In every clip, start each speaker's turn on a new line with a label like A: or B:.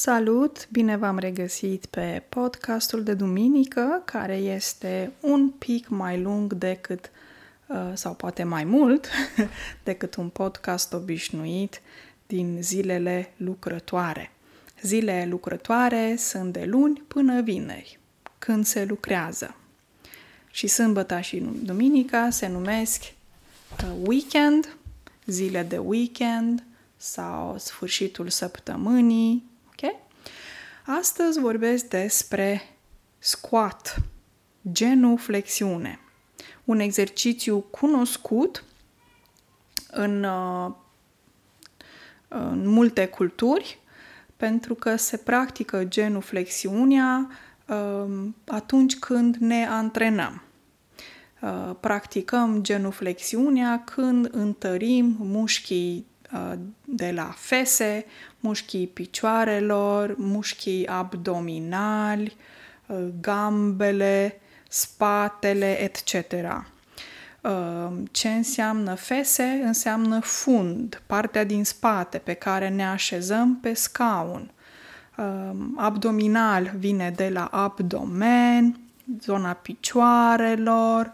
A: Salut! Bine v-am regăsit pe podcastul de duminică, care este un pic mai lung decât, uh, sau poate mai mult, decât un podcast obișnuit din zilele lucrătoare. Zilele lucrătoare sunt de luni până vineri, când se lucrează. Și sâmbăta și duminica se numesc uh, weekend, zile de weekend sau sfârșitul săptămânii, Astăzi vorbesc despre squat, genuflexiune. Un exercițiu cunoscut în, uh, în multe culturi, pentru că se practică genuflexiunea uh, atunci când ne antrenăm. Uh, practicăm genuflexiunea când întărim mușchii de la fese, mușchii picioarelor, mușchii abdominali, gambele, spatele, etc. Ce înseamnă fese? Înseamnă fund, partea din spate pe care ne așezăm pe scaun. Abdominal vine de la abdomen, zona picioarelor,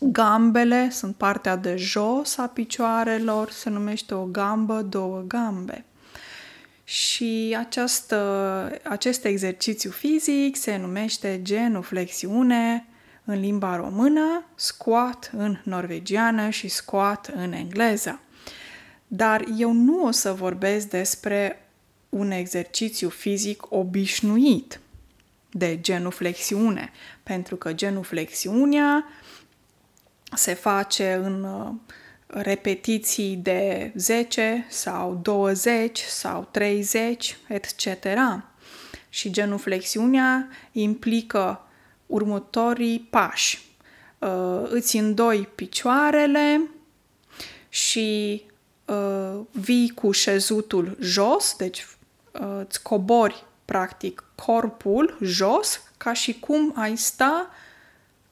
A: Gambele sunt partea de jos a picioarelor, se numește o gambă, două gambe. Și această, acest exercițiu fizic se numește genuflexiune în limba română, squat în norvegiană și squat în engleză. Dar eu nu o să vorbesc despre un exercițiu fizic obișnuit de genuflexiune, pentru că genuflexiunea se face în uh, repetiții de 10 sau 20 sau 30, etc. Și genuflexiunea implică următorii pași. Uh, îți îndoi picioarele și uh, vii cu șezutul jos, deci îți cobori practic corpul jos, ca și cum ai sta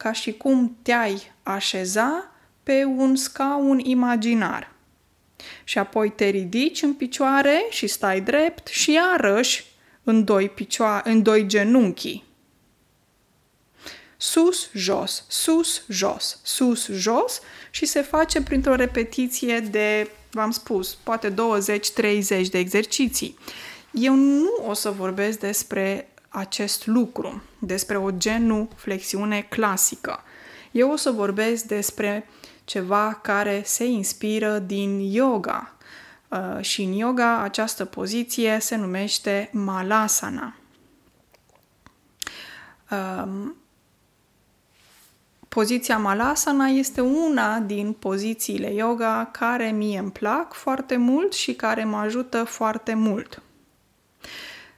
A: ca și cum te-ai așeza pe un scaun imaginar. Și apoi te ridici în picioare și stai drept și iarăși în doi, picioare, în doi genunchi. Sus, jos, sus, jos, sus, jos și se face printr-o repetiție de, v-am spus, poate 20-30 de exerciții. Eu nu o să vorbesc despre acest lucru, despre o genuflexiune clasică. Eu o să vorbesc despre ceva care se inspiră din yoga. Uh, și în yoga această poziție se numește malasana. Um, poziția malasana este una din pozițiile yoga care mie îmi plac foarte mult și care mă ajută foarte mult.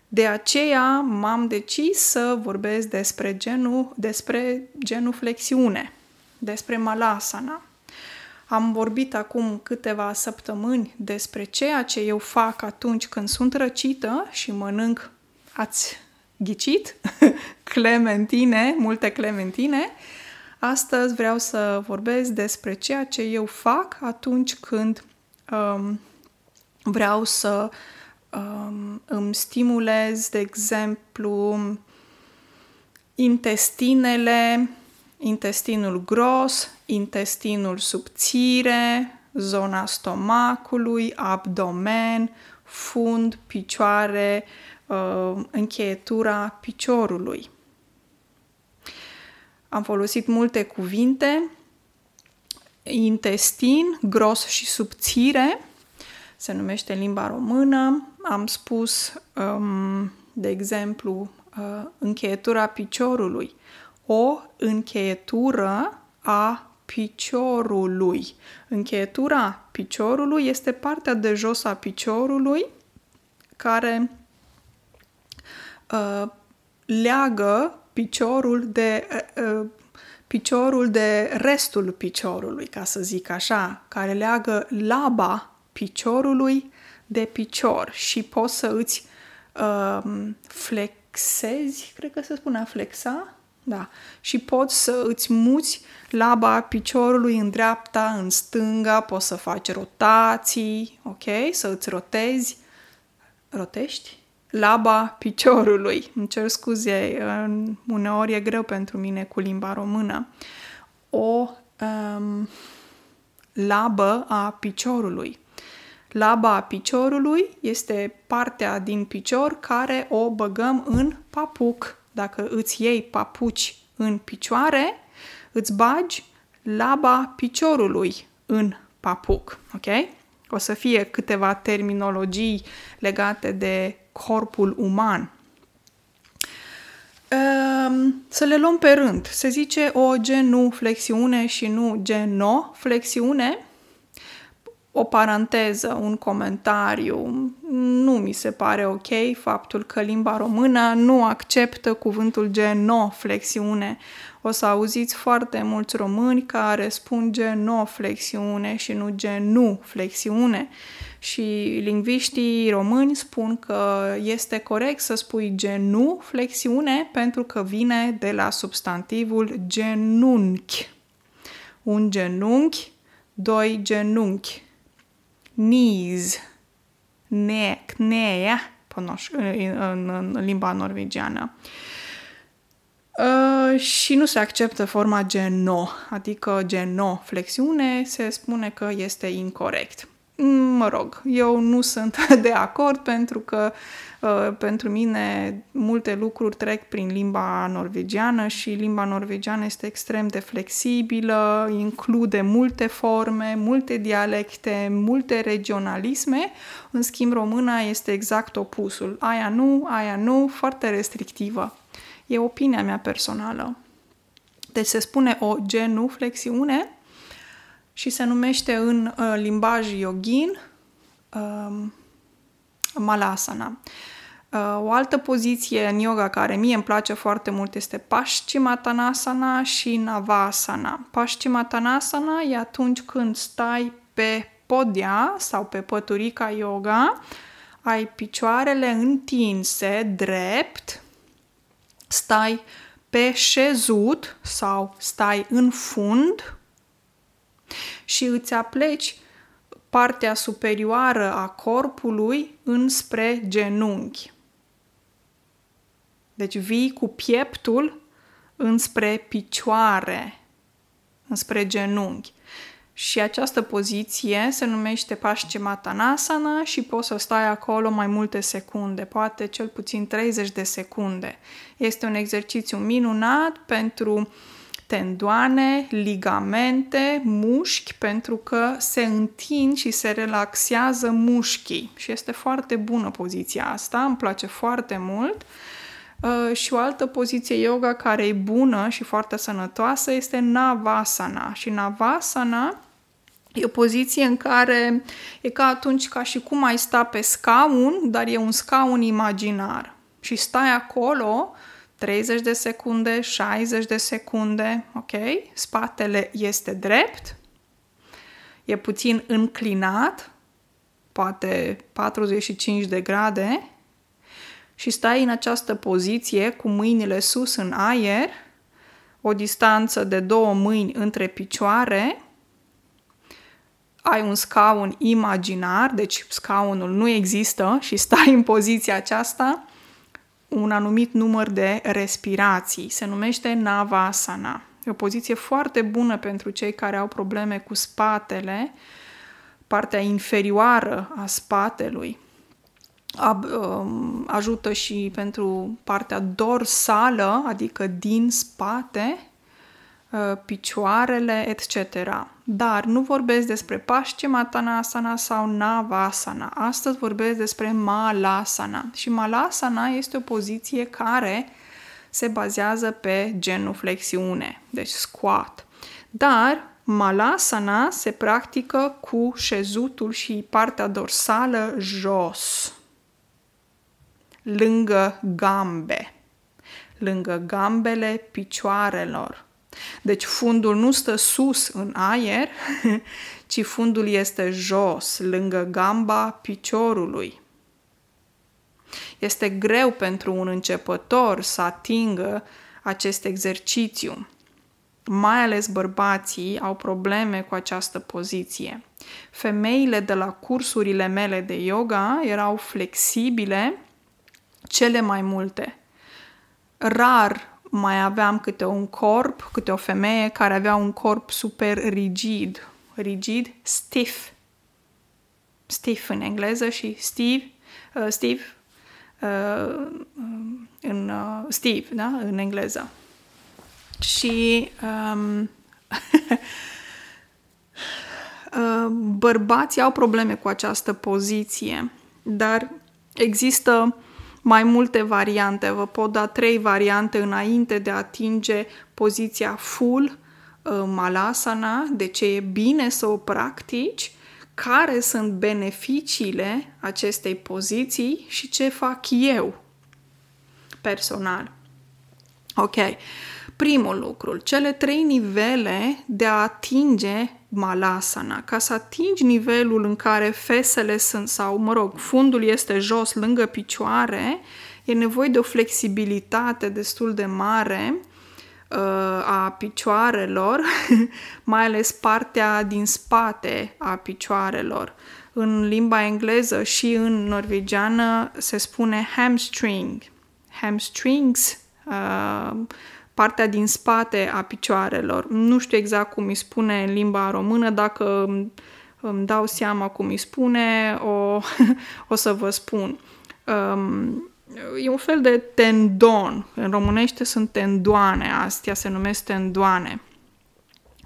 A: De aceea m-am decis să vorbesc despre genul, despre genuflexiune, despre malasana. Am vorbit acum câteva săptămâni despre ceea ce eu fac atunci când sunt răcită și mănânc, ați ghicit, clementine, multe clementine. Astăzi vreau să vorbesc despre ceea ce eu fac atunci când um, vreau să uh, um, îmi stimulez, de exemplu, intestinele, intestinul gros, intestinul subțire, zona stomacului, abdomen, fund, picioare, uh, încheietura piciorului. Am folosit multe cuvinte, intestin, gros și subțire, se numește în limba română. Am spus, um, de exemplu, uh, încheietura piciorului. O încheietură a piciorului. Încheietura piciorului este partea de jos a piciorului care uh, leagă piciorul de uh, uh piciorul de restul piciorului, ca să zic așa, care leagă laba piciorului de picior și poți să îți uh, flexezi, cred că se spune flexa, da, și poți să îți muți laba piciorului în dreapta, în stânga, poți să faci rotații, ok, să îți rotezi rotești laba piciorului. Îmi cer scuze, uneori e greu pentru mine cu limba română. O um, labă a piciorului. Laba a piciorului este partea din picior care o băgăm în papuc. Dacă îți iei papuci în picioare, îți bagi laba piciorului în papuc. Ok? O să fie câteva terminologii legate de corpul uman. Ehm, să le luăm pe rând. Se zice o genuflexiune și nu genoflexiune. O paranteză, un comentariu. Nu mi se pare ok faptul că limba română nu acceptă cuvântul genoflexiune. O să auziți foarte mulți români care spun genoflexiune și nu genuflexiune și lingviștii români spun că este corect să spui genu, flexiune, pentru că vine de la substantivul genunchi. Un genunchi, doi genunchi. Knees, neck, knea, în, în, în limba norvegiană. Uh, și nu se acceptă forma geno, adică geno, flexiune, se spune că este incorrect mă rog, eu nu sunt de acord pentru că uh, pentru mine multe lucruri trec prin limba norvegiană și limba norvegiană este extrem de flexibilă, include multe forme, multe dialecte, multe regionalisme. În schimb, româna este exact opusul. Aia nu, aia nu, foarte restrictivă. E opinia mea personală. Deci se spune o genuflexiune și se numește în uh, limbaj yogin uh, malasana. Uh, o altă poziție în yoga care mie îmi place foarte mult este Paschimottanasana și Navasana. Paschimottanasana e atunci când stai pe podia sau pe păturica yoga, ai picioarele întinse, drept, stai pe șezut sau stai în fund, și îți apleci partea superioară a corpului înspre genunchi. Deci vii cu pieptul înspre picioare, înspre genunchi. Și această poziție se numește Paschimottanasana și poți să stai acolo mai multe secunde, poate cel puțin 30 de secunde. Este un exercițiu minunat pentru uh, tendoane, ligamente, mușchi, pentru că se întind și se relaxează mușchii. Și este foarte bună poziția asta, îmi place foarte mult. Uh, și o altă poziție yoga care e bună și foarte sănătoasă este Navasana. Și Navasana e o poziție în care e ca atunci ca și cum ai sta pe scaun, dar e un scaun imaginar. Și stai acolo 30 de secunde, 60 de secunde, ok? Spatele este drept, e puțin înclinat, poate 45 de grade, și stai în această poziție cu mâinile sus în aer, o distanță de două mâini între picioare, ai un scaun imaginar, deci scaunul nu există și stai în poziția aceasta un anumit număr de respirații. Se numește Navasana. E o poziție foarte bună pentru cei care au probleme cu spatele, partea inferioară a spatelui. Um, ajută și pentru partea dorsală, adică din spate, Uh, picioarele, etc. Dar nu vorbesc despre Paschimottanasana sau Navasana. Astăzi vorbesc despre Malasana. Și Malasana este o poziție care se bazează pe genuflexiune, deci squat. Dar Malasana se practică cu șezutul și partea dorsală jos, lângă gambe, lângă gambele picioarelor. Deci fundul nu stă sus în aer, ci fundul este jos, lângă gamba piciorului. Este greu pentru un începător să atingă acest exercițiu. mai ales bărbații, au probleme cu această poziție. Femeile de la cursurile mele de yoga erau flexibile cele mai multe. Rar mai aveam câte un corp, câte o femeie care avea un corp super rigid. Rigid, stiff. Stiff în engleză și Steve, uh, Steve uh, în uh, Steve, da? în engleză. Și um, uh, bărbații au probleme cu această poziție, dar există mai multe variante. Vă pot da trei variante înainte de a atinge poziția full uh, malasana, de ce e bine să o practici, care sunt beneficiile acestei poziții și ce fac eu personal. Ok. Primul lucru, cele trei nivele de a atinge malasana. Ca să atingi nivelul în care fesele sunt, sau, mă rog, fundul este jos lângă picioare, e nevoie de o flexibilitate destul de mare uh, a picioarelor, mai ales partea din spate a picioarelor. În limba engleză și în norvegiană se spune hamstring. Hamstrings, uh, partea din spate a picioarelor. Nu știu exact cum îi spune în limba română, dacă îmi dau seama cum îi spune, o, o să vă spun. Um, e un fel de tendon. În românește sunt tendoane, astea se numesc tendoane.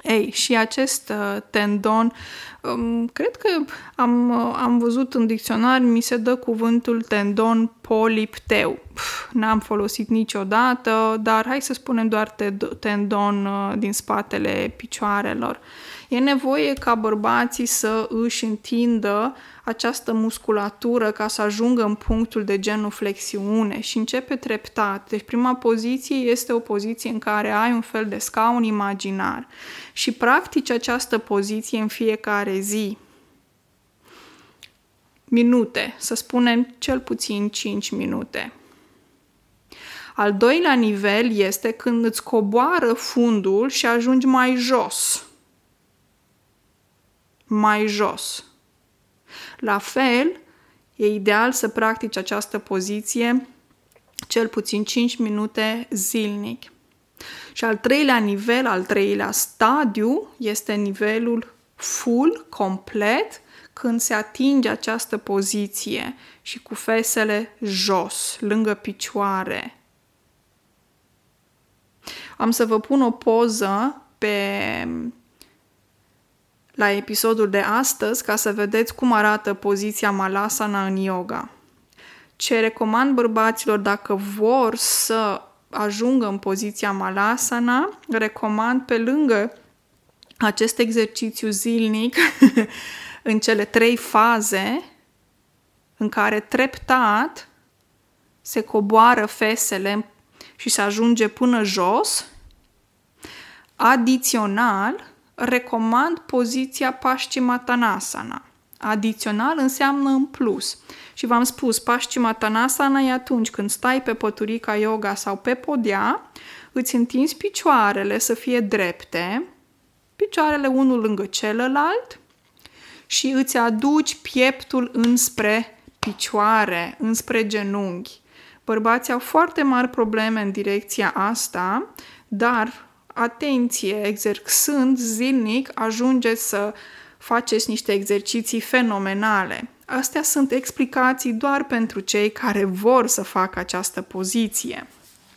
A: Ei, și acest uh, tendon, um, cred că am, uh, am văzut în dicționar, mi se dă cuvântul tendon polipteu. n-am folosit niciodată, dar hai să spunem doar tendon uh, din spatele picioarelor. E nevoie ca bărbații să își întindă această musculatură ca să ajungă în punctul de genuflexiune și începe treptat. Deci prima poziție este o poziție în care ai un fel de scaun imaginar și practici această poziție în fiecare zi. Minute, să spunem cel puțin 5 minute. Al doilea nivel este când îți coboară fundul și ajungi mai jos. Mai jos. La fel, e ideal să practici această poziție cel puțin 5 minute zilnic. Și al treilea nivel, al treilea stadiu, este nivelul full, complet, când se atinge această poziție și cu fesele jos, lângă picioare. Am să vă pun o poză pe la episodul de astăzi ca să vedeți cum arată poziția malasana în yoga. Ce recomand bărbaților dacă vor să ajungă în poziția malasana, recomand pe lângă acest exercițiu zilnic în cele trei faze în care treptat se coboară fesele și se ajunge până jos, adițional recomand poziția Paschimottanasana. Adițional înseamnă în plus. Și v-am spus, Paschimottanasana e atunci când stai pe păturica yoga sau pe podea, îți întinzi picioarele să fie drepte, picioarele unul lângă celălalt și îți aduci pieptul înspre picioare, înspre genunchi. Bărbații au foarte mari probleme în direcția asta, dar atenție, exercând zilnic, ajungeți să faceți niște exerciții fenomenale. Astea sunt explicații doar pentru cei care vor să facă această poziție,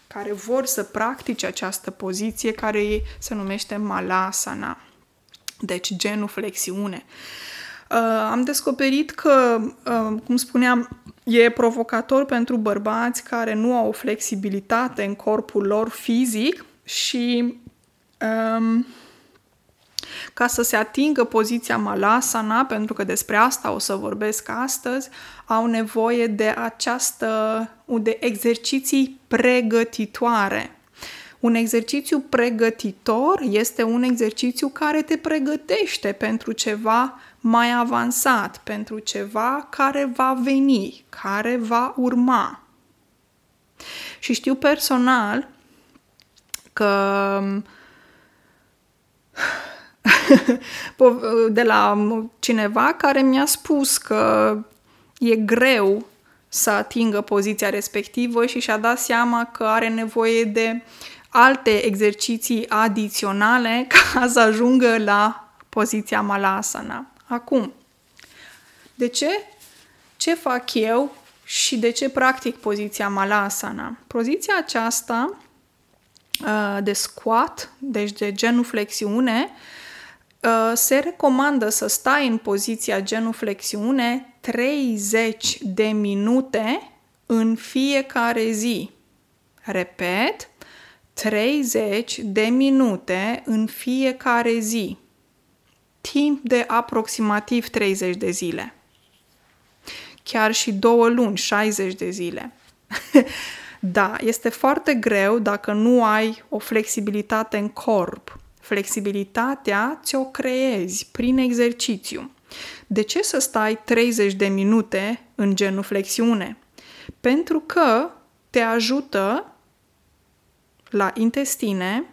A: care vor să practice această poziție care se numește malasana, deci genuflexiune. Uh, am descoperit că, uh, cum spuneam, e provocator pentru bărbați care nu au o flexibilitate în corpul lor fizic și um, ca să se atingă poziția malasana, pentru că despre asta o să vorbesc astăzi, au nevoie de această, de exerciții pregătitoare. Un exercițiu pregătitor este un exercițiu care te pregătește pentru ceva mai avansat, pentru ceva care va veni, care va urma. Și știu personal că de la cineva care mi-a spus că e greu să atingă poziția respectivă și și-a dat seama că are nevoie de alte exerciții adiționale ca să ajungă la poziția malasana. Acum, de ce? Ce fac eu și de ce practic poziția malasana? Poziția aceasta uh, de squat, deci de genuflexiune, uh, se recomandă să stai în poziția genuflexiune 30 de minute în fiecare zi. Repet, 30 de minute în fiecare zi. Timp de aproximativ 30 de zile. Chiar și două luni, 60 de zile. da, este foarte greu dacă nu ai o flexibilitate în corp. Flexibilitatea ți-o creezi prin exercițiu. De ce să stai 30 de minute în genuflexiune? Pentru că te ajută la intestine.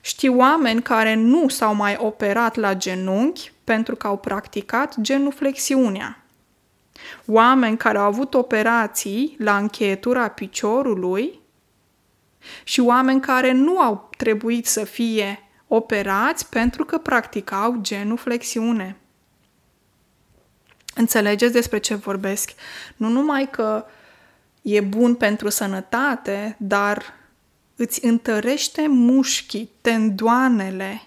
A: Știu oameni care nu s-au mai operat la genunchi pentru că au practicat genuflexiunea. Oameni care au avut operații la încheietura piciorului și oameni care nu au trebuit să fie operați pentru că practicau genuflexiune. Înțelegeți despre ce vorbesc? Nu numai că e bun pentru sănătate, dar îți întărește mușchii, tendoanele.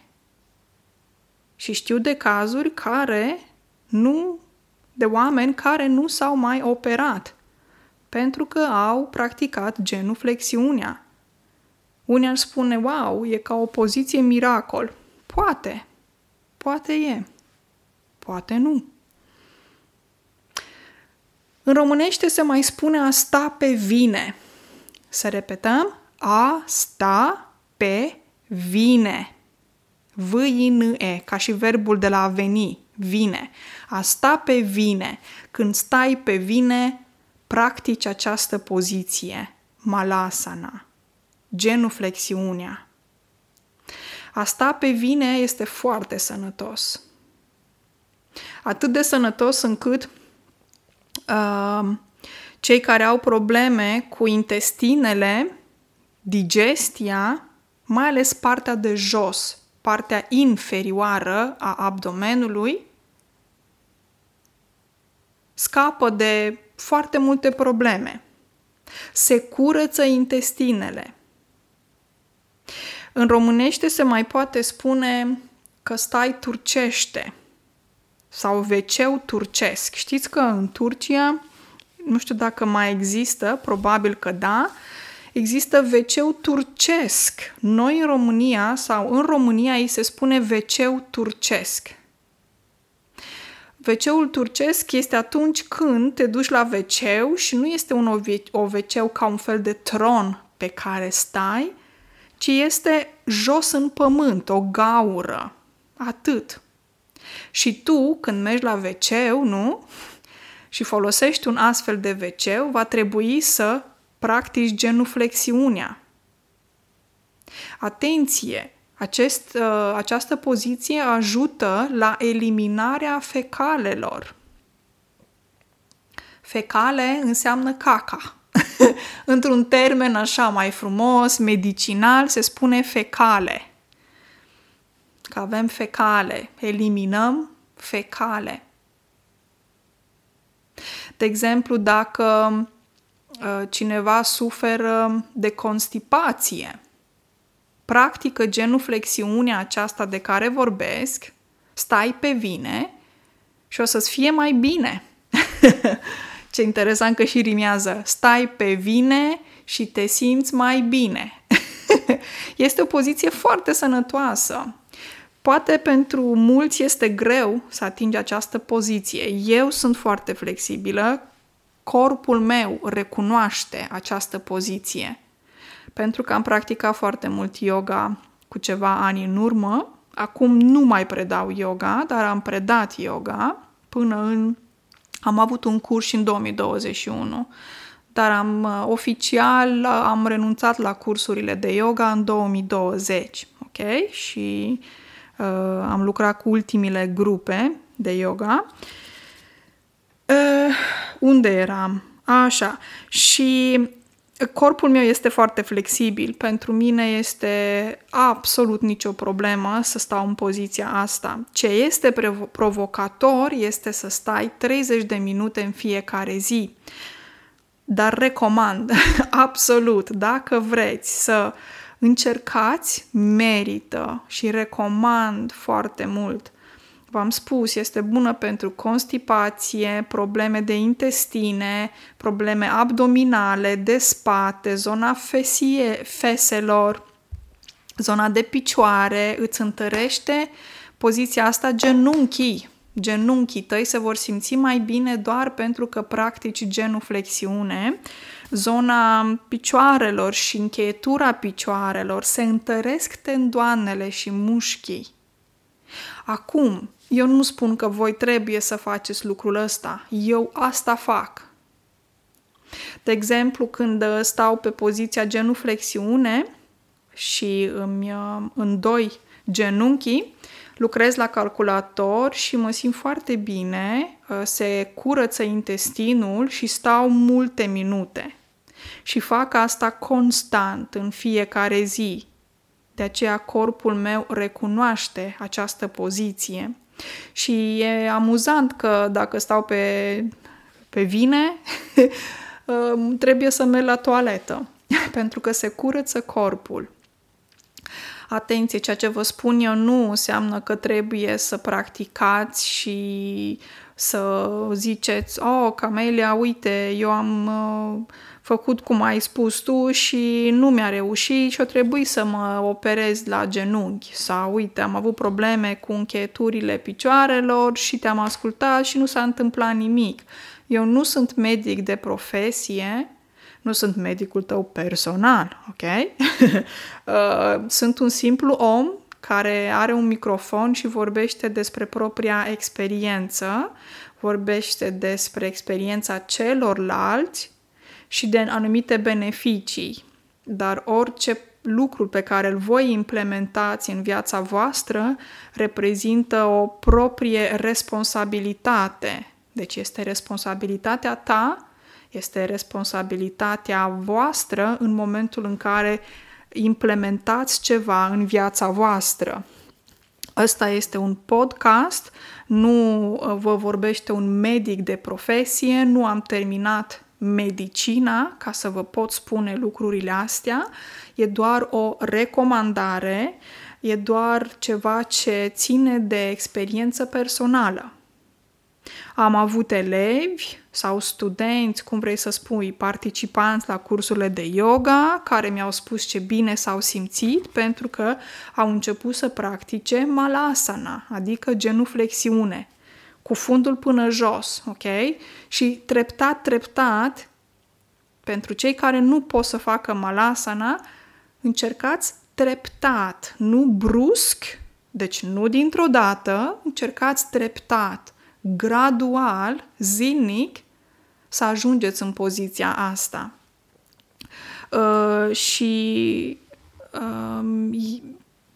A: Și știu de cazuri care nu, de oameni care nu s-au mai operat, pentru că au practicat genuflexiunea. Unii ar spune, wow, e ca o poziție miracol. Poate, poate e, poate nu. În românește se mai spune a sta pe vine. Să repetăm, a sta pe vine. v i n e ca și verbul de la a veni, vine. A sta pe vine. Când stai pe vine, practici această poziție, malasana, genuflexiunea. A sta pe vine este foarte sănătos. Atât de sănătos încât uh, cei care au probleme cu intestinele digestia, mai ales partea de jos, partea inferioară a abdomenului, scapă de foarte multe probleme. Se curăță intestinele. În românește se mai poate spune că stai turcește sau veceu turcesc. Știți că în Turcia, nu știu dacă mai există, probabil că da, există veceu turcesc. Noi în România sau în România îi se spune veceu turcesc. Veceul turcesc este atunci când te duci la veceu și nu este un oveceu ca un fel de tron pe care stai, ci este jos în pământ, o gaură. Atât. Și tu, când mergi la veceu, nu? Și folosești un astfel de veceu, va trebui să practici genuflexiunea. Atenție! Acest, uh, această poziție ajută la eliminarea fecalelor. Fecale înseamnă caca. Într-un termen așa mai frumos, medicinal, se spune fecale. Că avem fecale, eliminăm fecale. De exemplu, dacă Uh, cineva suferă de constipație, practică genuflexiunea aceasta de care vorbesc, stai pe vine și o să-ți fie mai bine. Ce interesant că și rimează. Stai pe vine și te simți mai bine. este o poziție foarte sănătoasă. Poate pentru mulți este greu să atingi această poziție. Eu sunt foarte flexibilă, corpul meu recunoaște această poziție. Pentru că am practicat foarte mult yoga cu ceva ani în urmă, acum nu mai predau yoga, dar am predat yoga până în... Am avut un curs și în 2021, dar am oficial am renunțat la cursurile de yoga în 2020, ok? Și uh, am lucrat cu ultimile grupe de yoga. Uh, unde eram? Așa. Și corpul meu este foarte flexibil. Pentru mine este absolut nicio problemă să stau în poziția asta. Ce este provocator este să stai 30 de minute în fiecare zi. Dar recomand, absolut, dacă vreți să încercați, merită și recomand foarte mult v-am spus, este bună pentru constipație, probleme de intestine, probleme abdominale, de spate, zona fesie, feselor, zona de picioare, îți întărește poziția asta genunchii. Genunchii tăi se vor simți mai bine doar pentru că practici genuflexiune. Zona picioarelor și încheietura picioarelor se întăresc tendoanele și mușchii. Acum, eu nu spun că voi trebuie să faceți lucrul ăsta. Eu asta fac. De exemplu, când stau pe poziția genuflexiune și îmi îndoi genunchii, lucrez la calculator și mă simt foarte bine, se curăță intestinul și stau multe minute. Și fac asta constant, în fiecare zi. De aceea corpul meu recunoaște această poziție și e amuzant că dacă stau pe, pe vine, um, trebuie să merg la toaletă, pentru că se curăță corpul. Atenție, ceea ce vă spun eu nu înseamnă că trebuie să practicați și să ziceți, oh, Camelia, uite, eu am uh, făcut cum ai spus tu și nu mi-a reușit și o trebuie să mă operez la genunchi sau uite, am avut probleme cu încheieturile picioarelor și te-am ascultat și nu s-a întâmplat nimic. Eu nu sunt medic de profesie, nu sunt medicul tău personal, ok? Uh, sunt un simplu om care are un microfon și vorbește despre propria experiență, vorbește despre experiența celorlalți și de anumite beneficii. Dar orice lucru pe care îl voi implementați în viața voastră reprezintă o proprie responsabilitate. Deci este responsabilitatea ta, este responsabilitatea voastră în momentul în care implementați ceva în viața voastră. Ăsta este un podcast, nu uh, vă vorbește un medic de profesie, nu am terminat medicina ca să vă pot spune lucrurile astea, e doar o recomandare, e doar ceva ce ține de experiență personală. Am avut elevi sau studenți, cum vrei să spui, participanți la cursurile de yoga care mi-au spus ce bine s-au simțit pentru că au început să practice malasana, adică genuflexiune cu fundul până jos, ok? Și treptat, treptat, pentru cei care nu pot să facă malasana, încercați treptat, nu brusc, deci nu dintr-o dată, încercați treptat, gradual, zilnic, să ajungeți în poziția asta. Uh, și uh,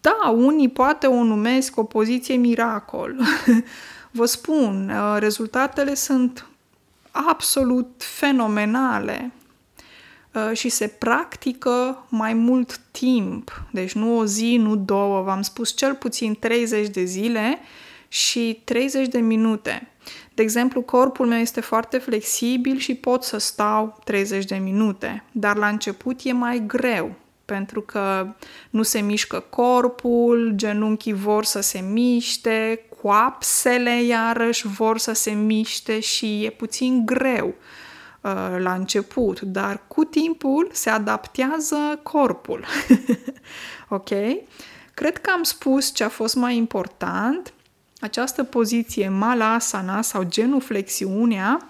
A: da, unii poate o numesc o poziție miracol. Vă spun, uh, rezultatele sunt absolut fenomenale uh, și se practică mai mult timp. Deci nu o zi, nu două, v-am spus cel puțin 30 de zile și 30 de minute. De exemplu, corpul meu este foarte flexibil și pot să stau 30 de minute, dar la început e mai greu pentru că nu se mișcă corpul, genunchii vor să se miște, coapsele iarăși vor să se miște și e puțin greu uh, la început, dar cu timpul se adaptează corpul. ok? Cred că am spus ce a fost mai important. Această poziție malasana sau genuflexiunea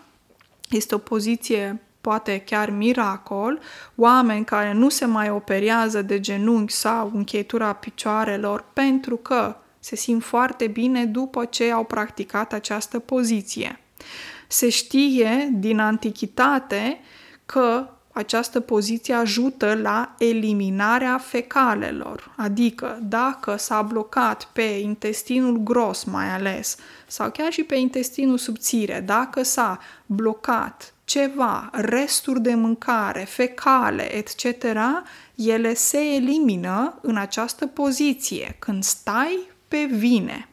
A: este o poziție poate chiar miracol, oameni care nu se mai operează de genunchi sau încheietura picioarelor pentru că se simt foarte bine după ce au practicat această poziție. Se știe din antichitate că această poziție ajută la eliminarea fecalelor, adică dacă s-a blocat pe intestinul gros mai ales sau chiar și pe intestinul subțire, dacă s-a blocat ceva, resturi de mâncare, fecale, etc., ele se elimină în această poziție când stai pe vine.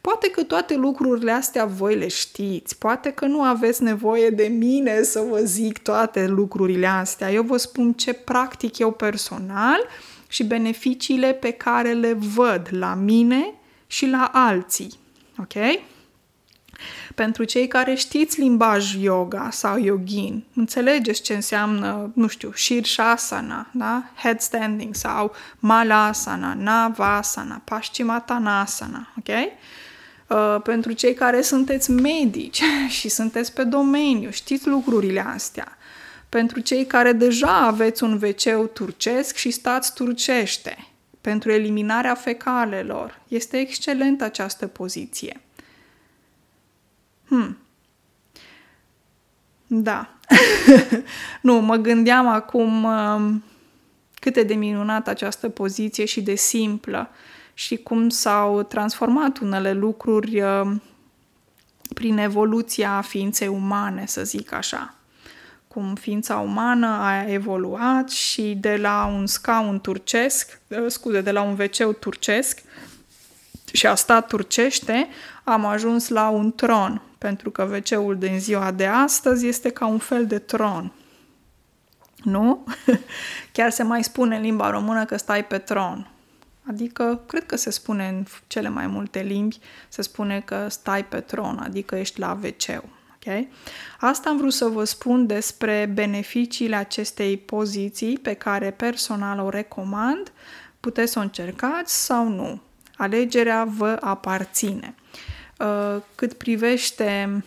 A: Poate că toate lucrurile astea voi le știți, poate că nu aveți nevoie de mine să vă zic toate lucrurile astea. Eu vă spun ce practic eu personal și beneficiile pe care le văd la mine și la alții. Ok? Pentru cei care știți limbaj yoga sau yogin, înțelegeți ce înseamnă, nu știu, Shirshasana, da? headstanding sau Malasana, Navasana, Paschimottanasana, ok? Uh, pentru cei care sunteți medici și sunteți pe domeniu, știți lucrurile astea. Pentru cei care deja aveți un wc turcesc și stați turcește, pentru eliminarea fecalelor, este excelentă această poziție. Hmm. Da. nu, mă gândeam acum uh, cât de minunată această poziție și de simplă și cum s-au transformat unele lucruri uh, prin evoluția ființei umane, să zic așa. Cum ființa umană a evoluat și de la un scaun turcesc, uh, scuze, de la un wc turcesc și a stat turcește, am ajuns la un tron, pentru că wc din ziua de astăzi este ca un fel de tron. Nu? Chiar se mai spune în limba română că stai pe tron. Adică, cred că se spune în cele mai multe limbi, se spune că stai pe tron, adică ești la wc Okay? Asta am vrut să vă spun despre beneficiile acestei poziții pe care personal o recomand. Puteți să o încercați sau nu. Alegerea vă aparține. Uh, cât privește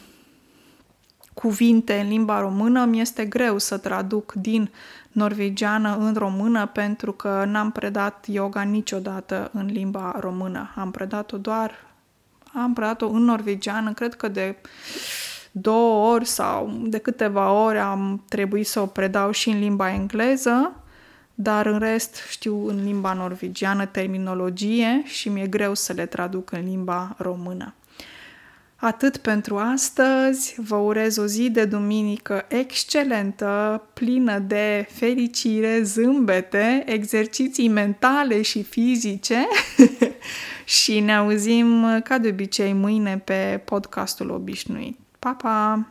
A: cuvinte în limba română, mi este greu să traduc din norvegiană în română pentru că n-am predat yoga niciodată în limba română. Am predat-o doar am predat-o în norvegiană, cred că de două ori sau de câteva ori am trebuit să o predau și în limba engleză, dar în rest știu în limba norvegiană terminologie și mi-e greu să le traduc în limba română. Atât pentru astăzi, vă urez o zi de duminică excelentă, plină de fericire, zâmbete, exerciții mentale și fizice și ne auzim ca de obicei mâine pe podcastul obișnuit. Pa, pa!